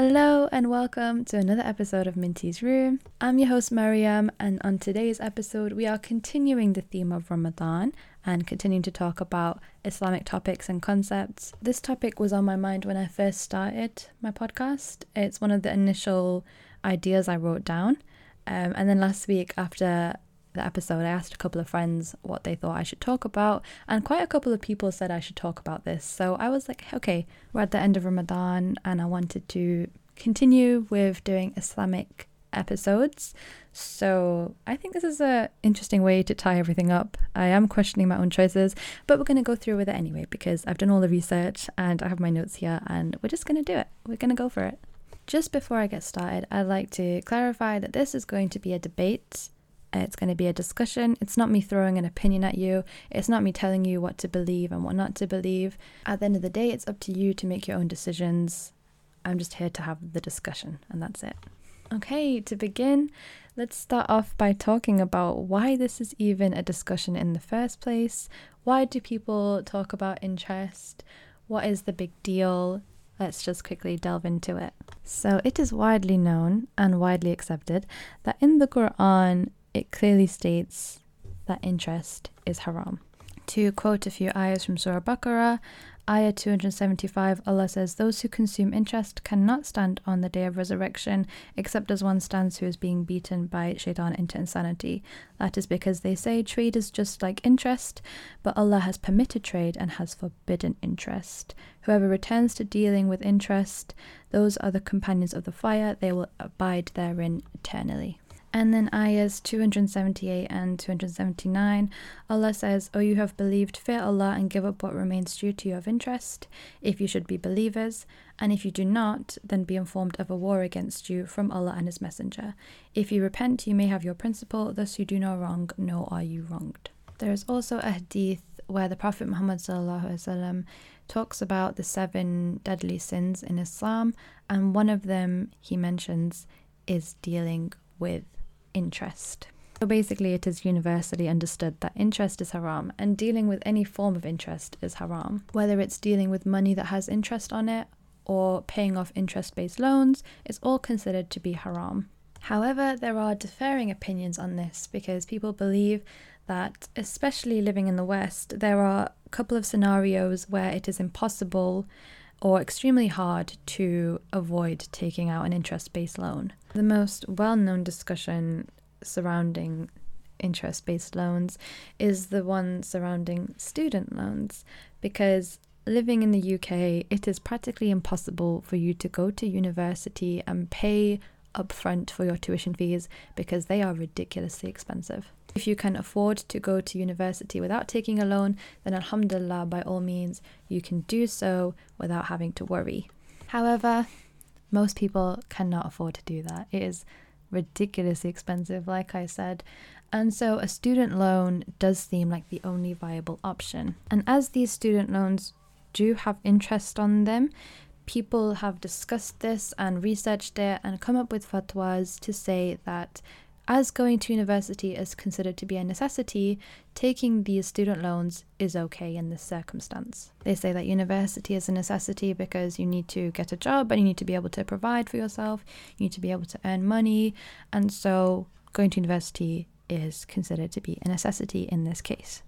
Hello and welcome to another episode of Minty's Room. I'm your host Maryam, and on today's episode, we are continuing the theme of Ramadan and continuing to talk about Islamic topics and concepts. This topic was on my mind when I first started my podcast. It's one of the initial ideas I wrote down. Um, and then last week, after the episode, I asked a couple of friends what they thought I should talk about, and quite a couple of people said I should talk about this. So I was like, okay, we're at the end of Ramadan, and I wanted to continue with doing Islamic episodes. So I think this is a interesting way to tie everything up. I am questioning my own choices, but we're going to go through with it anyway because I've done all the research and I have my notes here, and we're just going to do it. We're going to go for it. Just before I get started, I'd like to clarify that this is going to be a debate it's going to be a discussion. It's not me throwing an opinion at you. It's not me telling you what to believe and what not to believe. At the end of the day, it's up to you to make your own decisions. I'm just here to have the discussion, and that's it. Okay, to begin, let's start off by talking about why this is even a discussion in the first place. Why do people talk about interest? What is the big deal? Let's just quickly delve into it. So, it is widely known and widely accepted that in the Quran, it clearly states that interest is haram. To quote a few ayahs from Surah Baqarah, Ayah 275, Allah says, Those who consume interest cannot stand on the day of resurrection, except as one stands who is being beaten by shaitan into insanity. That is because they say trade is just like interest, but Allah has permitted trade and has forbidden interest. Whoever returns to dealing with interest, those are the companions of the fire, they will abide therein eternally. And then ayahs 278 and 279, Allah says, O you have believed, fear Allah and give up what remains due to you of interest, if you should be believers, and if you do not, then be informed of a war against you from Allah and His Messenger. If you repent, you may have your principal, thus you do no wrong, nor are you wronged. There is also a hadith where the Prophet Muhammad talks about the seven deadly sins in Islam, and one of them he mentions is dealing with interest. So basically, it is universally understood that interest is haram, and dealing with any form of interest is haram. Whether it's dealing with money that has interest on it or paying off interest based loans, it's all considered to be haram. However, there are differing opinions on this because people believe that, especially living in the West, there are a couple of scenarios where it is impossible or extremely hard to avoid taking out an interest based loan. The most well known discussion surrounding interest based loans is the one surrounding student loans because living in the UK, it is practically impossible for you to go to university and pay upfront for your tuition fees because they are ridiculously expensive. If you can afford to go to university without taking a loan, then Alhamdulillah, by all means, you can do so without having to worry. However, most people cannot afford to do that. It is ridiculously expensive, like I said. And so a student loan does seem like the only viable option. And as these student loans do have interest on them, people have discussed this and researched it and come up with fatwas to say that as going to university is considered to be a necessity, taking these student loans is okay in this circumstance. They say that university is a necessity because you need to get a job and you need to be able to provide for yourself, you need to be able to earn money, and so going to university is considered to be a necessity in this case.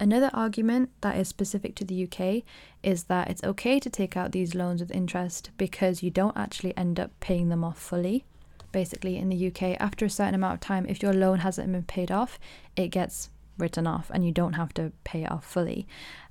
Another argument that is specific to the UK is that it's okay to take out these loans with interest because you don't actually end up paying them off fully. Basically, in the UK, after a certain amount of time, if your loan hasn't been paid off, it gets written off and you don't have to pay it off fully.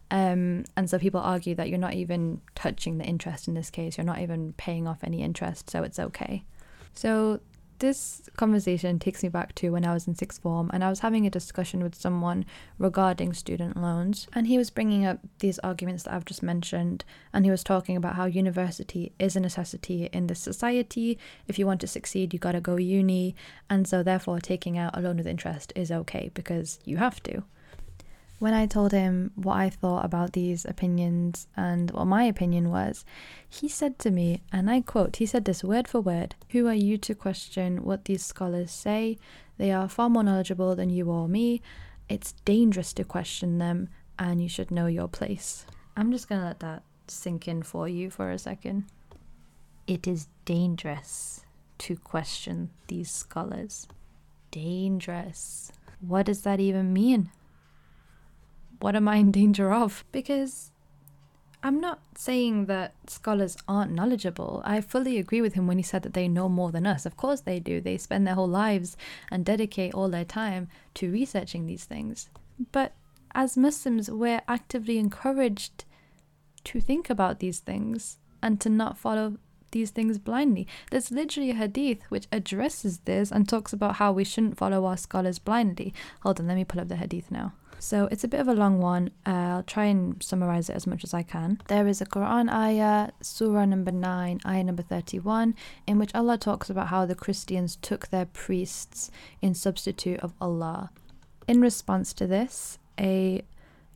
Um, and so people argue that you're not even touching the interest in this case, you're not even paying off any interest, so it's okay. So this conversation takes me back to when I was in sixth form and I was having a discussion with someone regarding student loans. And he was bringing up these arguments that I've just mentioned. And he was talking about how university is a necessity in this society. If you want to succeed, you got to go uni. And so, therefore, taking out a loan with interest is okay because you have to. When I told him what I thought about these opinions and what my opinion was, he said to me, and I quote, he said this word for word Who are you to question what these scholars say? They are far more knowledgeable than you or me. It's dangerous to question them, and you should know your place. I'm just gonna let that sink in for you for a second. it is dangerous to question these scholars. Dangerous. What does that even mean? What am I in danger of? Because I'm not saying that scholars aren't knowledgeable. I fully agree with him when he said that they know more than us. Of course they do. They spend their whole lives and dedicate all their time to researching these things. But as Muslims, we're actively encouraged to think about these things and to not follow these things blindly. There's literally a hadith which addresses this and talks about how we shouldn't follow our scholars blindly. Hold on, let me pull up the hadith now. So it's a bit of a long one. Uh, I'll try and summarize it as much as I can. There is a Quran ayah, Surah number 9, ayah number 31, in which Allah talks about how the Christians took their priests in substitute of Allah. In response to this, a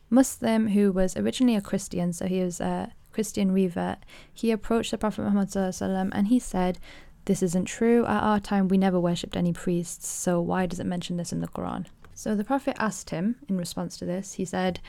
Muslim who was originally a Christian, so he was a Christian revert, he approached the Prophet Muhammad and he said, This isn't true. At our time, we never worshipped any priests, so why does it mention this in the Quran? So the Prophet asked him in response to this, he said,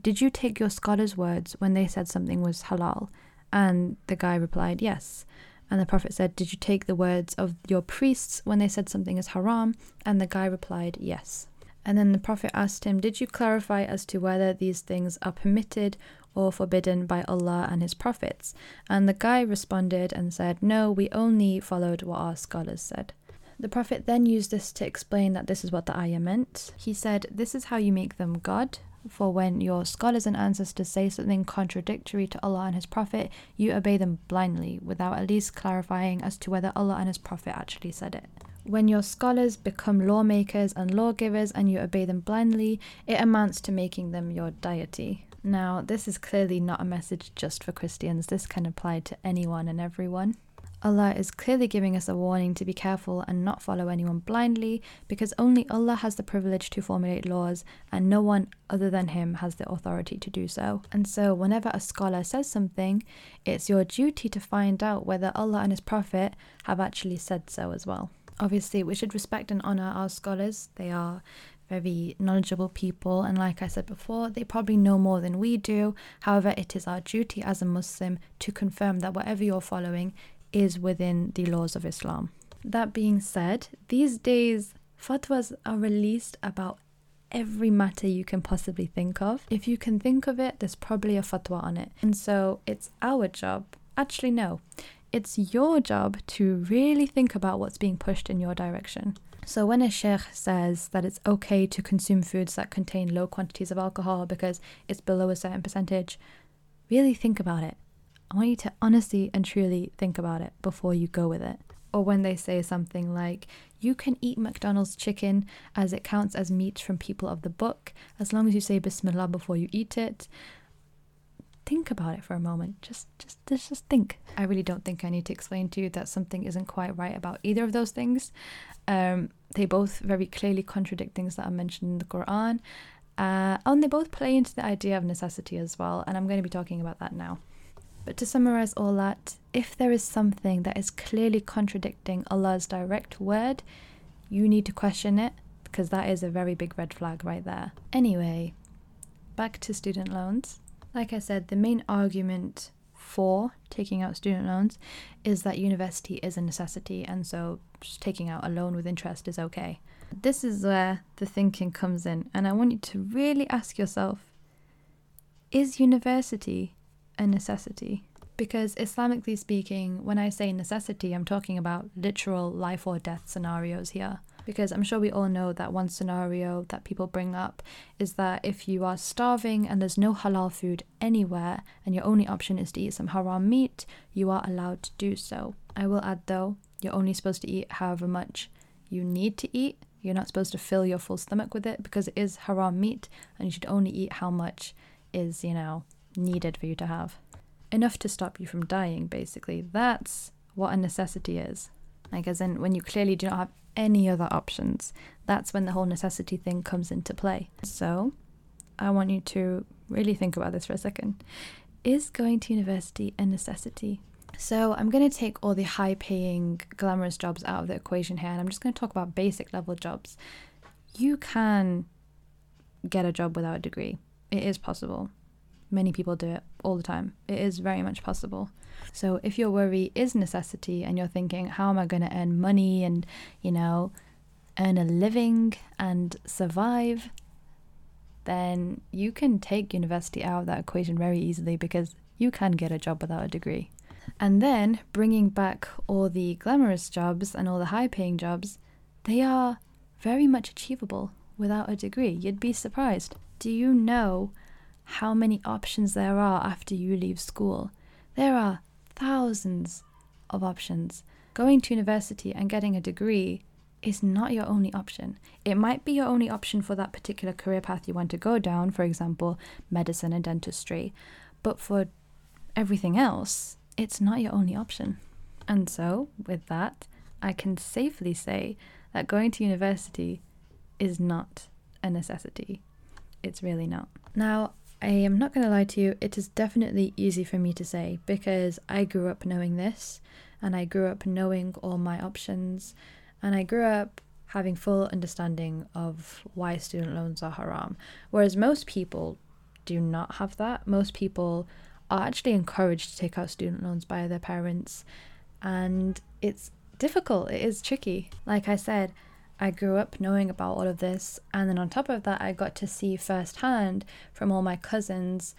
Did you take your scholars' words when they said something was halal? And the guy replied, Yes. And the Prophet said, Did you take the words of your priests when they said something is haram? And the guy replied, Yes. And then the Prophet asked him, Did you clarify as to whether these things are permitted or forbidden by Allah and His prophets? And the guy responded and said, No, we only followed what our scholars said. The Prophet then used this to explain that this is what the ayah meant. He said, This is how you make them God. For when your scholars and ancestors say something contradictory to Allah and His Prophet, you obey them blindly without at least clarifying as to whether Allah and His Prophet actually said it. When your scholars become lawmakers and lawgivers and you obey them blindly, it amounts to making them your deity. Now, this is clearly not a message just for Christians, this can apply to anyone and everyone. Allah is clearly giving us a warning to be careful and not follow anyone blindly because only Allah has the privilege to formulate laws and no one other than Him has the authority to do so. And so, whenever a scholar says something, it's your duty to find out whether Allah and His Prophet have actually said so as well. Obviously, we should respect and honour our scholars. They are very knowledgeable people, and like I said before, they probably know more than we do. However, it is our duty as a Muslim to confirm that whatever you're following is within the laws of Islam. That being said, these days fatwas are released about every matter you can possibly think of. If you can think of it, there's probably a fatwa on it. And so it's our job. Actually, no, it's your job to really think about what's being pushed in your direction. So, when a sheikh says that it's okay to consume foods that contain low quantities of alcohol because it's below a certain percentage, really think about it. I want you to honestly and truly think about it before you go with it. Or when they say something like, you can eat McDonald's chicken as it counts as meat from people of the book, as long as you say Bismillah before you eat it. Think about it for a moment. Just, just, just, just think. I really don't think I need to explain to you that something isn't quite right about either of those things. Um, they both very clearly contradict things that are mentioned in the Quran. Uh, and they both play into the idea of necessity as well, and I'm going to be talking about that now. But to summarize all that, if there is something that is clearly contradicting Allah's direct word, you need to question it because that is a very big red flag right there. Anyway, back to student loans. Like I said, the main argument for taking out student loans is that university is a necessity, and so taking out a loan with interest is okay. This is where the thinking comes in, and I want you to really ask yourself is university a necessity. Because Islamically speaking, when I say necessity, I'm talking about literal life or death scenarios here. Because I'm sure we all know that one scenario that people bring up is that if you are starving and there's no halal food anywhere and your only option is to eat some haram meat, you are allowed to do so. I will add though, you're only supposed to eat however much you need to eat. You're not supposed to fill your full stomach with it because it is haram meat and you should only eat how much is, you know, needed for you to have enough to stop you from dying, basically. That's what a necessity is. Like, as in, when you clearly do not have any other options, that's when the whole necessity thing comes into play. So, I want you to really think about this for a second. Is going to university a necessity? So, I'm going to take all the high paying, glamorous jobs out of the equation here, and I'm just going to talk about basic level jobs. You can get a job without a degree, it is possible. Many people do it all the time. It is very much possible. So if your worry is necessity and you're thinking, how am I going to earn money and, you know, earn a living and survive, then you can take university out of that equation very easily because you can get a job without a degree. And then bringing back all the glamorous jobs and all the high paying jobs, they are very much achievable without a degree. You'd be surprised. Do you know how many options there are after you leave school? There are thousands of options. Going to university and getting a degree is not your only option. It might be your only option for that particular career path you want to go down, for example, medicine and dentistry. But for everything else, it's not your only option. And so, with that, I can safely say that going to university is not a necessity. It's really not. Now, I am not going to lie to you, it is definitely easy for me to say because I grew up knowing this and I grew up knowing all my options and I grew up having full understanding of why student loans are haram. Whereas most people do not have that. Most people are actually encouraged to take out student loans by their parents, and it's difficult, it is tricky. Like I said, I grew up knowing about all of this, and then on top of that, I got to see firsthand from all my cousins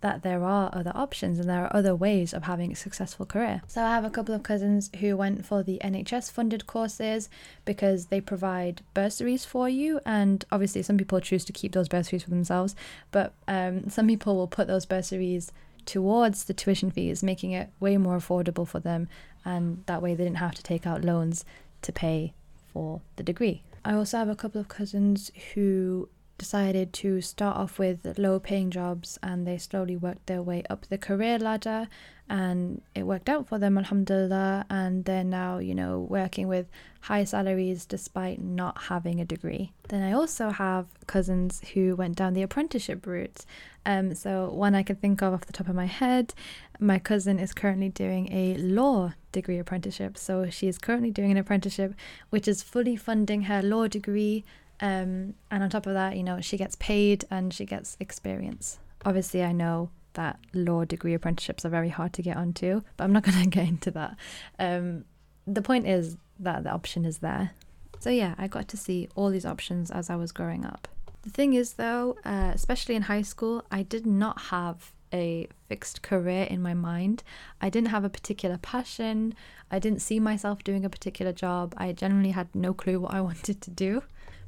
that there are other options and there are other ways of having a successful career. So I have a couple of cousins who went for the NHS funded courses because they provide bursaries for you, and obviously some people choose to keep those bursaries for themselves, but um, some people will put those bursaries towards the tuition fees, making it way more affordable for them, and that way they didn't have to take out loans to pay for the degree. I also have a couple of cousins who decided to start off with low paying jobs and they slowly worked their way up the career ladder and it worked out for them alhamdulillah. And they're now you know working with high salaries despite not having a degree. Then i also have cousins who went down the apprenticeship route. Um, so one i can think of off the top of my head my cousin is currently doing a law degree apprenticeship so she is currently doing an apprenticeship which is fully funding her law degree um, and on top of that, you know, she gets paid and she gets experience. Obviously, I know that law degree apprenticeships are very hard to get onto, but I'm not going to get into that. Um, the point is that the option is there. So, yeah, I got to see all these options as I was growing up. The thing is, though, uh, especially in high school, I did not have a fixed career in my mind. I didn't have a particular passion. I didn't see myself doing a particular job. I generally had no clue what I wanted to do.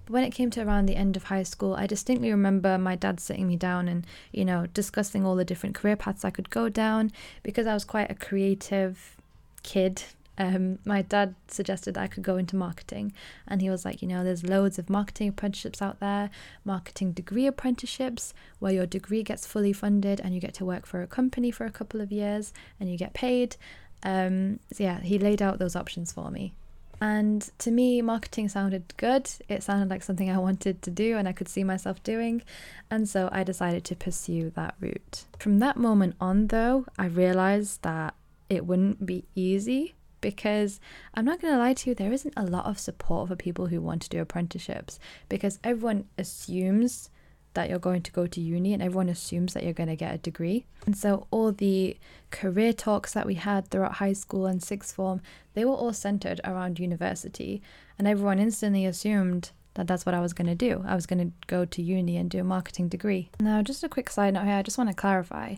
But when it came to around the end of high school, I distinctly remember my dad sitting me down and, you know, discussing all the different career paths I could go down because I was quite a creative kid. Um, my dad suggested that I could go into marketing, and he was like, you know, there's loads of marketing apprenticeships out there, marketing degree apprenticeships, where your degree gets fully funded and you get to work for a company for a couple of years and you get paid. Um, so, yeah, he laid out those options for me. And to me, marketing sounded good. It sounded like something I wanted to do and I could see myself doing. And so I decided to pursue that route. From that moment on, though, I realized that it wouldn't be easy because I'm not going to lie to you, there isn't a lot of support for people who want to do apprenticeships because everyone assumes that you're going to go to uni and everyone assumes that you're going to get a degree. And so all the career talks that we had throughout high school and sixth form, they were all centered around university and everyone instantly assumed that that's what I was going to do. I was going to go to uni and do a marketing degree. Now, just a quick side note here, I just want to clarify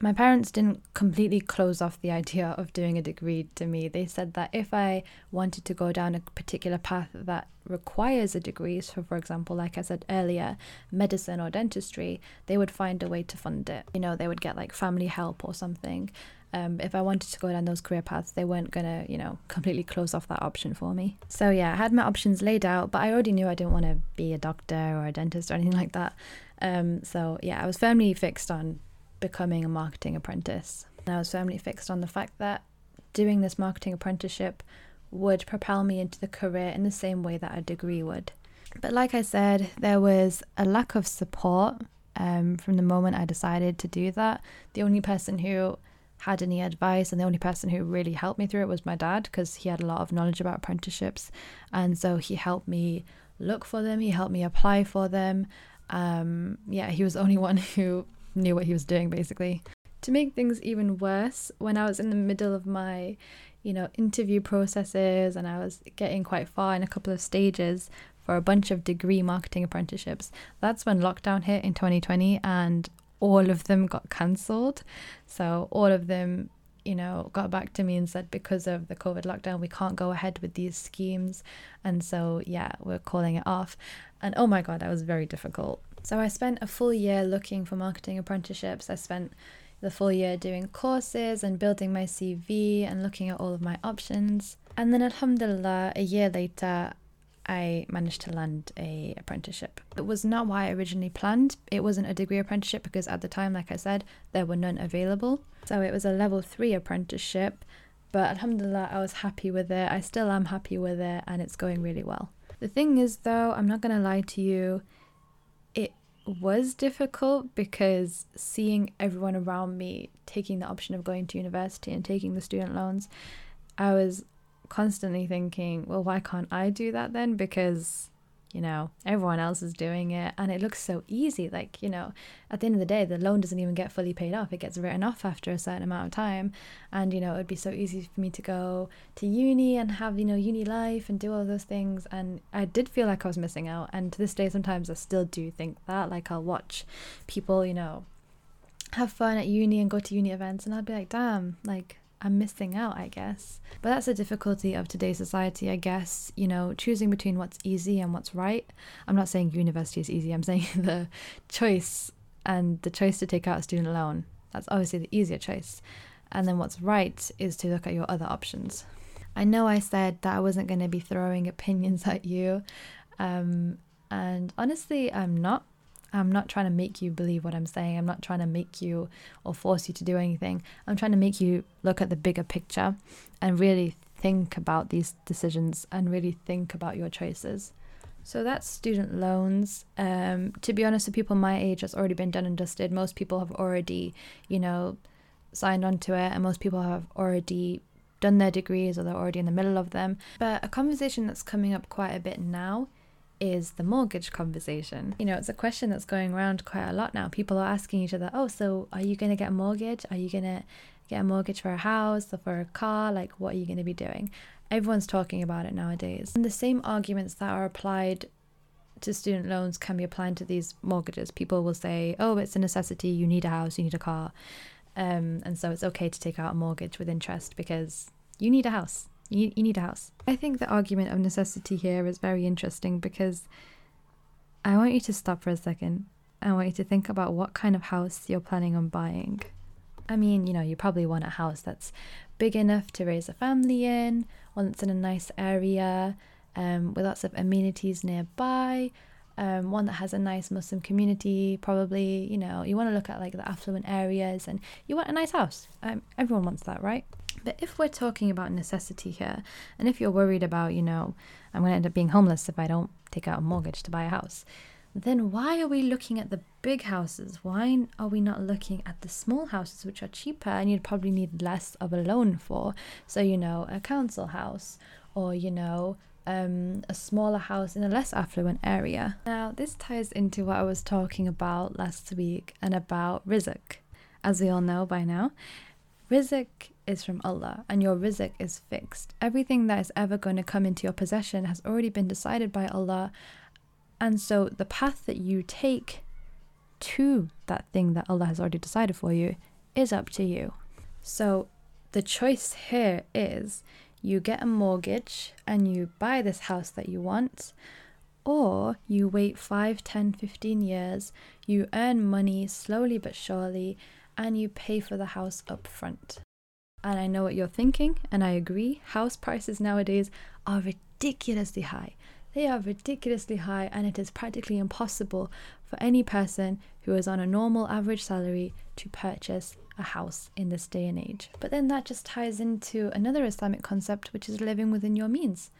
my parents didn't completely close off the idea of doing a degree to me. They said that if I wanted to go down a particular path that requires a degree, so for example, like I said earlier, medicine or dentistry, they would find a way to fund it. You know, they would get like family help or something. Um, if I wanted to go down those career paths, they weren't gonna, you know, completely close off that option for me. So yeah, I had my options laid out, but I already knew I didn't want to be a doctor or a dentist or anything like that. Um, so yeah, I was firmly fixed on becoming a marketing apprentice. And I was firmly fixed on the fact that doing this marketing apprenticeship would propel me into the career in the same way that a degree would. But like I said, there was a lack of support um, from the moment I decided to do that. The only person who had any advice and the only person who really helped me through it was my dad because he had a lot of knowledge about apprenticeships. And so he helped me look for them, he helped me apply for them. Um, yeah, he was the only one who knew what he was doing basically. To make things even worse, when I was in the middle of my, you know, interview processes and I was getting quite far in a couple of stages for a bunch of degree marketing apprenticeships, that's when lockdown hit in 2020 and all of them got cancelled. So all of them you know, got back to me and said because of the COVID lockdown, we can't go ahead with these schemes. And so, yeah, we're calling it off. And oh my God, that was very difficult. So I spent a full year looking for marketing apprenticeships. I spent the full year doing courses and building my CV and looking at all of my options. And then, alhamdulillah, a year later, I managed to land a apprenticeship. It was not what I originally planned. It wasn't a degree apprenticeship because at the time, like I said, there were none available. So it was a level three apprenticeship. But alhamdulillah, I was happy with it. I still am happy with it and it's going really well. The thing is, though, I'm not to lie to you, was difficult because seeing everyone around me taking the option of going to university and taking the student loans, I was constantly thinking, well, why can't I do that then? Because, you know, everyone else is doing it and it looks so easy. Like, you know, at the end of the day, the loan doesn't even get fully paid off. It gets written off after a certain amount of time. And, you know, it would be so easy for me to go to uni and have, you know, uni life and do all those things. And I did feel like I was missing out. And to this day, sometimes I still do think that. Like, I'll watch people, you know, have fun at uni and go to uni events and I'd be like, damn, like I'm missing out, I guess. But that's the difficulty of today's society, I guess. You know, choosing between what's easy and what's right. I'm not saying university is easy, I'm saying the choice and the choice to take out a student loan. That's obviously the easier choice. And then what's right is to look at your other options. I know I said that I wasn't going to be throwing opinions at you. Um, and honestly, I'm not I'm not trying to make you believe what I'm saying. I'm not trying to make you or force you to do anything. I'm trying to make you look at the bigger picture and really think about these decisions and really think about your choices. So that's student loans. Um, to be honest, with people my age, it's already been done and dusted. Most people have already, you know, signed on to it, and most people have already done their degrees or they're already in the middle of them. But a conversation that's coming up quite a bit now is the mortgage conversation. You know, it's a question that's going around quite a lot now. People are asking each other, oh, so are you going to get a mortgage? Are you going to get a mortgage for a house or for a car? Like, what are you going to be doing? Everyone's talking about it nowadays. And the same arguments that are applied to student loans can be applied to these mortgages. People will say, oh, it's a necessity, you need a house, you need a car. Um, and so it's okay to take out a mortgage with interest because you need a house you, you need a house. I think the argument of necessity here is very interesting because I want you to stop for a second. I want you to think about what kind of house you're planning on buying. I mean, you know, you probably want a house that's big enough to raise a family in, one that's in a nice area, um, with lots of amenities nearby, um, one that has a nice Muslim community, probably, you know, you want to look at like the affluent areas and you want a nice house. Um, everyone wants that, right? But if we're talking about necessity here, and if you're worried about, you know, I'm going to end up being homeless if I don't take out a mortgage to buy a house, then why are we looking at the big houses? Why are we not looking at the small houses, which are cheaper and you'd probably need less of a loan for? So, you know, a council house or, you know, um, a smaller house in a less affluent area. Now, this ties into what I was talking about last week and about rizq. As we all know by now, rizq is from Allah and your rizq is fixed. Everything that is ever going to come into your possession has already been decided by Allah. And so the path that you take to that thing that Allah has already decided for you is up to you. So the choice here is you get a mortgage and you buy this house that you want, or you wait 5, 10, 15 years, you earn money slowly but surely, and you pay for the house up front. And I know what you're thinking, and I agree. House prices nowadays are ridiculously high. They are ridiculously high, and it is practically impossible for any person who is on a normal average salary to purchase a house in this day and age. But then that just ties into another Islamic concept, which is living within your means.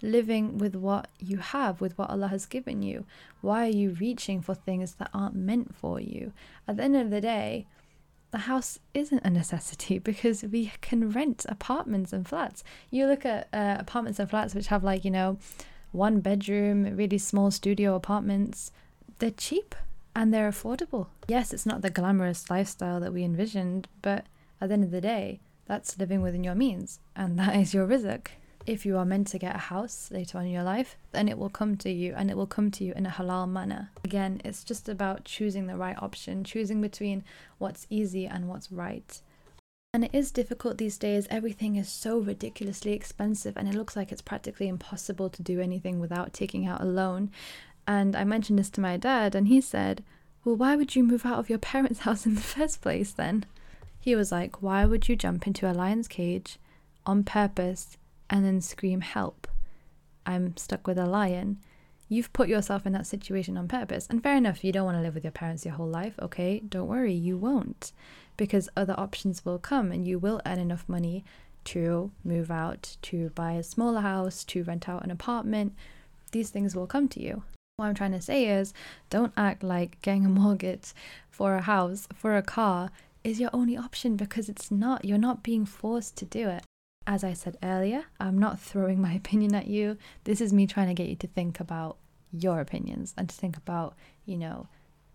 Living with what you have, with what Allah has given you. Why are you reaching for things that aren't meant for you? At the end of the day, the house isn't a necessity because we can rent apartments and flats. You look at uh, apartments and flats which have like, you know, one bedroom, really small studio apartments. They're cheap. and they're affordable. Yes, it's not the glamorous lifestyle that we envisioned, but at the end of the day, that's living within your means, and that is your rizq. If you are meant to get a house later on in your life, then it will come to you and it will come to you in a halal manner. Again, it's just about choosing the right option, choosing between what's easy and what's right. And it is difficult these days. Everything is so ridiculously expensive, and it looks like it's practically impossible to do anything without taking out a loan. And I mentioned this to my dad, and he said, Well, why would you move out of your parents' house in the first place then? He was like, Why would you jump into a lion's cage on purpose and then scream, Help? I'm stuck with a lion. You've put yourself in that situation on purpose. And fair enough, you don't want to live with your parents your whole life, okay? Don't worry, you won't. Because other options will come and you will earn enough money to move out, to buy a smaller house, to rent out an apartment. These things will come to you. What I'm trying to say is don't act like getting a mortgage for a house, for a car, is your only option because it's not. You're not being forced to do it. As I said earlier, I'm not throwing my opinion at you. This is me trying to get you to think about your opinions and to think about, you know,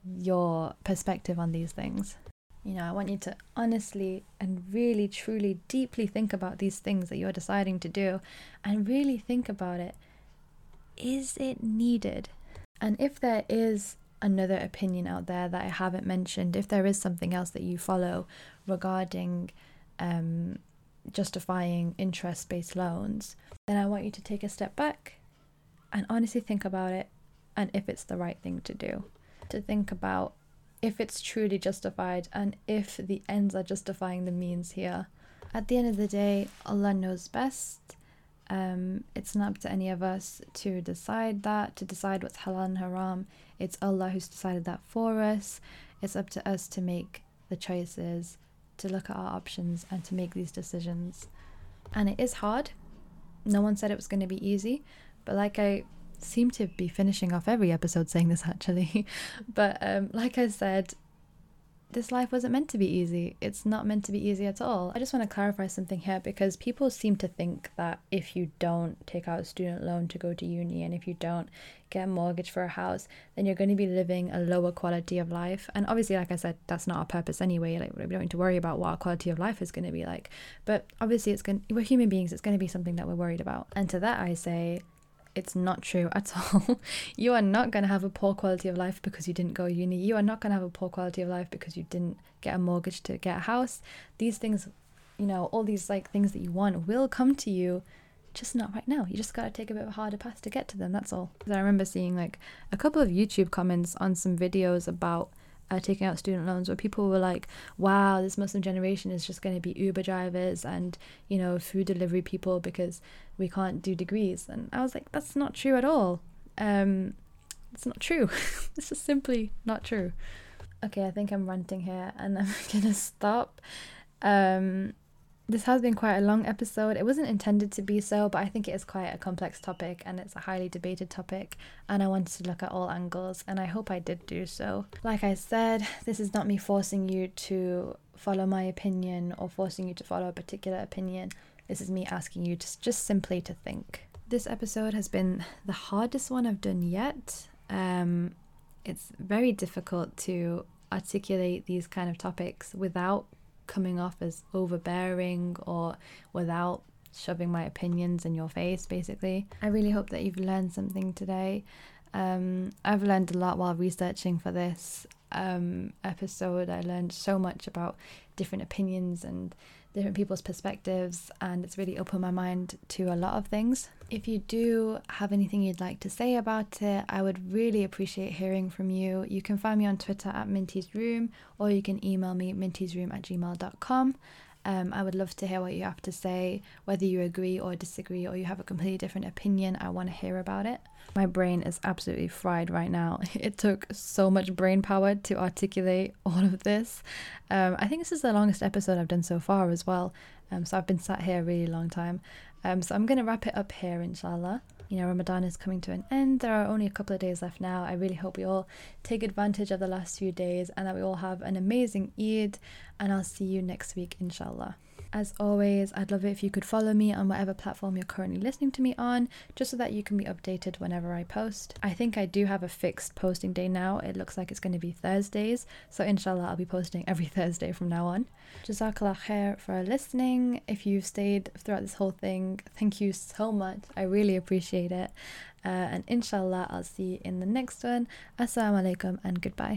your perspective on these things. You know, I want you to honestly and really, truly, deeply think about these things that you're deciding to do and really think about it. Is it needed? And if there is another opinion out there that I haven't mentioned, if there is something else that you follow regarding um, justifying interest based loans, then I want you to take a step back and honestly think about it and if it's the right thing to do. To think about if it's truly justified and if the ends are justifying the means here. At the end of the day, Allah knows best um, it's not up to any of us to decide that, to decide what's halal and haram. It's Allah who's decided that for us. It's up to us to make the choices, to look at our options, and to make these decisions. And it is hard. No one said it was going to be easy, but like I seem to be finishing off every episode saying this actually, but um, like I said, this life wasn't meant to be easy. It's not meant to be easy at all. I just want to clarify something here because people seem to think that if you don't take out a student loan to go to uni and if you don't get a mortgage for a house, then you're going to be living a lower quality of life. And obviously, like I said, that's not our purpose anyway. Like we don't need to worry about what our quality of life is going to be like. But obviously, it's going. We're human beings. It's going to be something that we're worried about. And to that, I say, it's not true at all. you are not going to have a poor quality of life because you didn't go uni. You are not going to have a poor quality of life because you didn't get a mortgage to get a house. These things, you know, all these like things that you want will come to you, just not right now. You just got to take a bit of a harder path to get to them. That's all. I remember seeing like a couple of YouTube comments on some videos about uh, taking out student loans where people were like, wow, this Muslim generation is just going to be Uber drivers and, you know, food delivery people because we can't do degrees. And I was like, that's not true at all. Um, it's not true. this is simply not true. Okay, I think I'm ranting here and I'm going to stop. Um, this has been quite a long episode. It wasn't intended to be so, but I think it is quite a complex topic and it's a highly debated topic. And I wanted to look at all angles, and I hope I did do so. Like I said, this is not me forcing you to follow my opinion or forcing you to follow a particular opinion. This is me asking you to just simply to think. This episode has been the hardest one I've done yet. Um, it's very difficult to articulate these kind of topics without coming off as overbearing or without shoving my opinions in your face, basically. I really hope that you've learned something today. Um, I've learned a lot while researching for this um, episode. I learned so much about different opinions and different people's perspectives, and it's really opened my mind to a lot of things. If you do have anything you'd like to say about it, I would really appreciate hearing from you. You can find me on Twitter at Minty's Room, or you can email me mintysroom at gmail.com. Um, I would love to hear what you have to say, whether you agree or disagree, or you have a completely different opinion. I want to hear about it. My brain is absolutely fried right now. It took so much brain power to articulate all of this. Um, I think this is the longest episode I've done so far as well. Um, so I've been sat here a really long time. Um, so I'm going to wrap it up here, inshallah you know, Ramadan is coming to an end. There are only a couple of days left now. I really hope we all take advantage of the last few days and that we all have an amazing Eid. And I'll see you next week, inshallah. As always, I'd love it if you could follow me on whatever platform you're currently listening to me on, just so that you can be updated whenever I post. I think I do have a fixed posting day now. It looks like it's going to be Thursdays, so inshallah, I'll be posting every Thursday from now on. Jazakallah khair for listening. If you've stayed throughout this whole thing, thank you so much. I really appreciate it. Uh, and inshallah, I'll see you in the next one. Assalamu alaikum and goodbye.